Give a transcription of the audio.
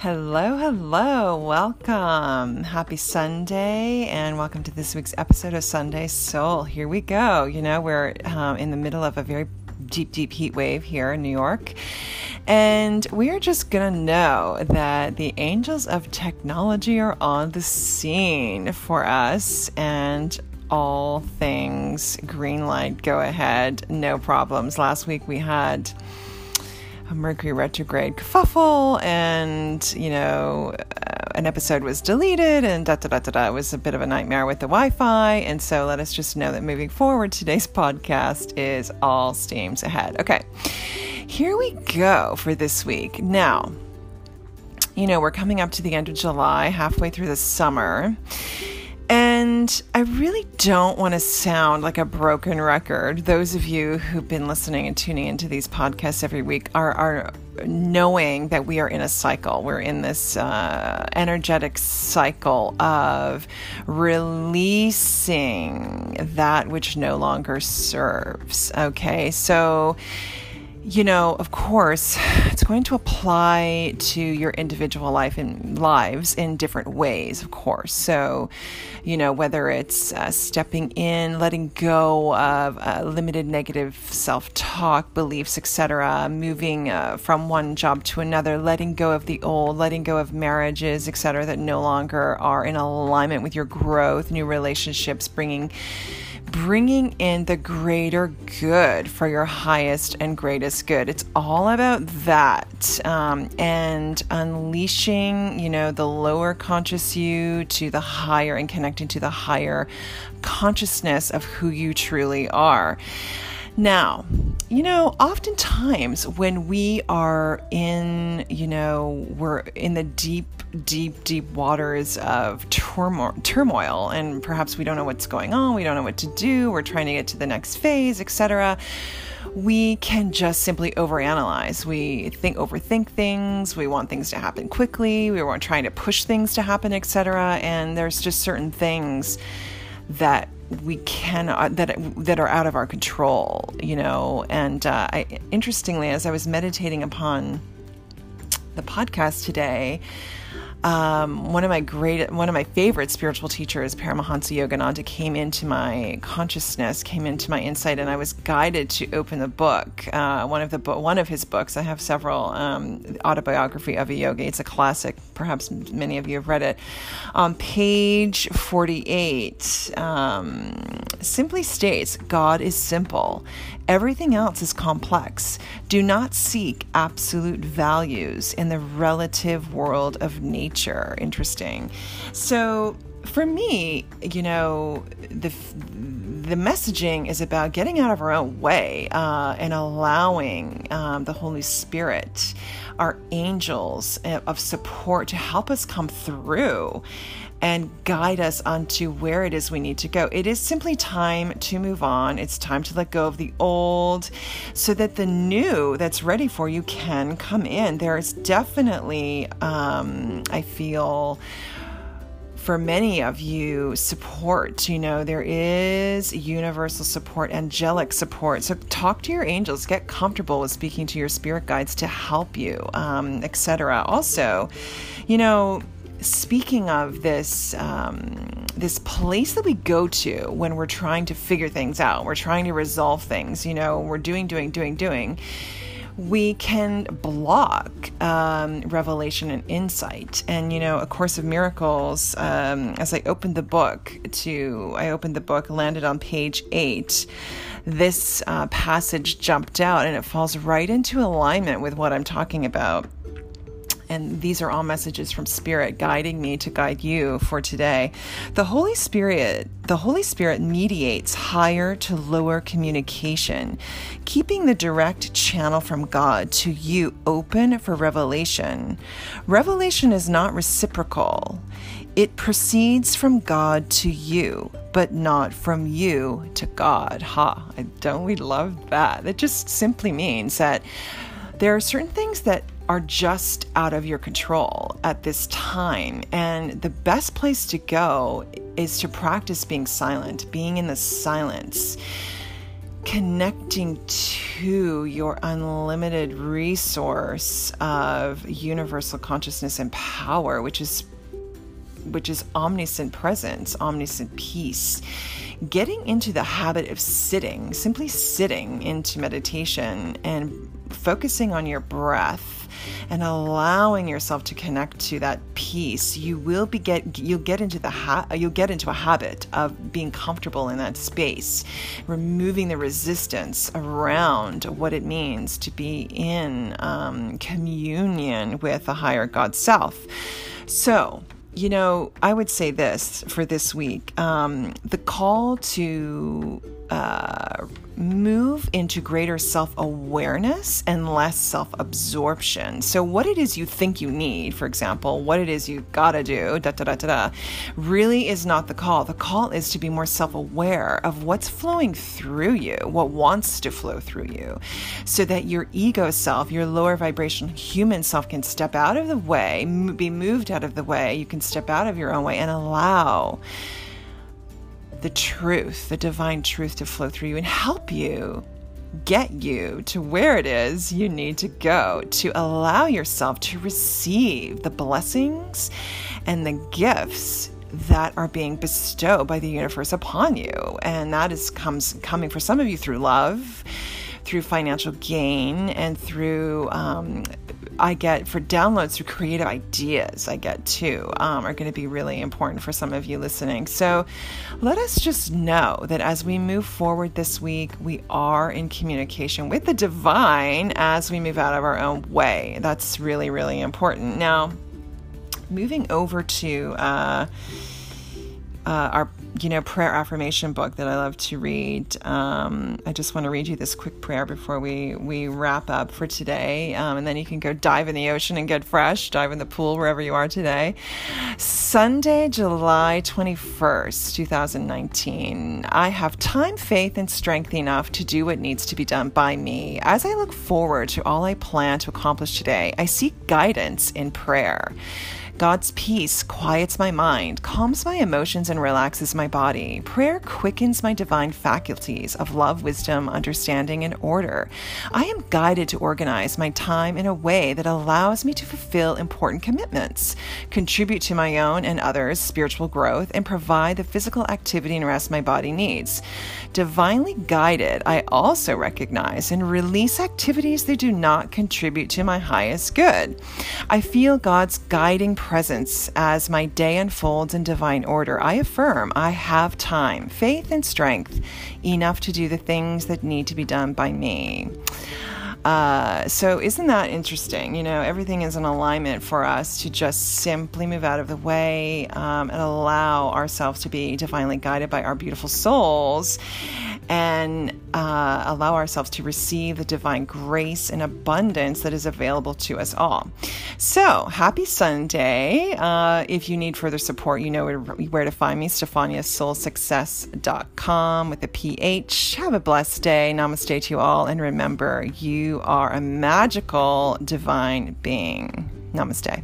Hello, hello, welcome. Happy Sunday, and welcome to this week's episode of Sunday Soul. Here we go. You know, we're um, in the middle of a very deep, deep heat wave here in New York. And we are just going to know that the angels of technology are on the scene for us and all things green light, go ahead, no problems. Last week we had a Mercury retrograde kerfuffle, and you know, uh, an episode was deleted, and da da da da da. It was a bit of a nightmare with the Wi Fi. And so let us just know that moving forward, today's podcast is all steams ahead. Okay, here we go for this week. Now, you know, we're coming up to the end of July, halfway through the summer. And I really don't want to sound like a broken record. Those of you who've been listening and tuning into these podcasts every week are, are knowing that we are in a cycle. We're in this uh, energetic cycle of releasing that which no longer serves. Okay, so you know, of course, it's going to apply to your individual life and lives in different ways, of course. So, you know, whether it's uh, stepping in, letting go of uh, limited negative self-talk, beliefs, etc., moving uh, from one job to another, letting go of the old, letting go of marriages, etc., that no longer are in alignment with your growth, new relationships, bringing bringing in the greater good for your highest and greatest good. It's all about that um, and unleashing, you know, the lower conscious you to the higher and connecting to the higher consciousness of who you truly are. Now, you know, oftentimes when we are in, you know, we're in the deep, deep, deep waters of turmoil, turmoil, and perhaps we don't know what's going on, we don't know what to do, we're trying to get to the next phase, etc. We can just simply overanalyze. We think, overthink things. We want things to happen quickly. We want trying to push things to happen, etc. And there's just certain things that we can uh, that that are out of our control, you know. And uh, I, interestingly, as I was meditating upon the podcast today, um, one of my great, one of my favorite spiritual teachers, Paramahansa Yogananda, came into my consciousness, came into my insight, and I was guided to open the book. Uh, one of the one of his books. I have several. Um, autobiography of a yogi. It's a classic. Perhaps many of you have read it. On page forty-eight, um, simply states, "God is simple. Everything else is complex. Do not seek absolute values in the relative world of nature. Interesting. So, for me, you know, the the messaging is about getting out of our own way uh, and allowing um, the Holy Spirit, our angels uh, of support, to help us come through and guide us onto where it is we need to go. It is simply time to move on. It's time to let go of the old so that the new that's ready for you can come in. There is definitely, um, I feel, for many of you support you know there is universal support angelic support so talk to your angels get comfortable with speaking to your spirit guides to help you um, etc also you know speaking of this um, this place that we go to when we're trying to figure things out, we're trying to resolve things. You know, we're doing, doing, doing, doing. We can block um, revelation and insight. And you know, A Course of Miracles. Um, as I opened the book to, I opened the book, landed on page eight. This uh, passage jumped out, and it falls right into alignment with what I'm talking about and these are all messages from spirit guiding me to guide you for today the holy spirit the holy spirit mediates higher to lower communication keeping the direct channel from god to you open for revelation revelation is not reciprocal it proceeds from God to you, but not from you to God. Ha, don't we love that? That just simply means that there are certain things that are just out of your control at this time. And the best place to go is to practice being silent, being in the silence, connecting to your unlimited resource of universal consciousness and power, which is which is omniscient presence, omniscient peace. Getting into the habit of sitting, simply sitting into meditation and focusing on your breath and allowing yourself to connect to that peace, you will be get you'll get into the ha- you'll get into a habit of being comfortable in that space, removing the resistance around what it means to be in um, communion with a higher God self. So you know, I would say this for this week um, the call to move into greater self awareness and less self absorption. So, what it is you think you need, for example, what it is you gotta do, da da da da da, really is not the call. The call is to be more self aware of what's flowing through you, what wants to flow through you, so that your ego self, your lower vibration human self, can step out of the way, be moved out of the way. You can step out of your own way and allow the truth, the divine truth to flow through you and help you get you to where it is you need to go to allow yourself to receive the blessings and the gifts that are being bestowed by the universe upon you. And that is comes coming for some of you through love through financial gain and through um, I get for downloads through creative ideas, I get too, um, are going to be really important for some of you listening. So let us just know that as we move forward this week, we are in communication with the divine as we move out of our own way. That's really, really important. Now, moving over to uh, uh, our you know, prayer affirmation book that I love to read. Um, I just want to read you this quick prayer before we, we wrap up for today. Um, and then you can go dive in the ocean and get fresh, dive in the pool wherever you are today. Sunday, July 21st, 2019. I have time, faith, and strength enough to do what needs to be done by me. As I look forward to all I plan to accomplish today, I seek guidance in prayer. God's peace quiets my mind, calms my emotions, and relaxes my body. Prayer quickens my divine faculties of love, wisdom, understanding, and order. I am guided to organize my time in a way that allows me to fulfill important commitments, contribute to my own and others' spiritual growth, and provide the physical activity and rest my body needs. Divinely guided, I also recognize and release activities that do not contribute to my highest good. I feel God's guiding presence as my day unfolds in divine order. I affirm I have time, faith, and strength enough to do the things that need to be done by me. Uh, so, isn't that interesting? You know, everything is in alignment for us to just simply move out of the way um, and allow ourselves to be divinely guided by our beautiful souls and uh, allow ourselves to receive the divine grace and abundance that is available to us all. So, happy Sunday. Uh, if you need further support, you know where, where to find me, StephaniaSoulSuccess.com with a PH. Have a blessed day. Namaste to you all. And remember, you are a magical divine being. Namaste.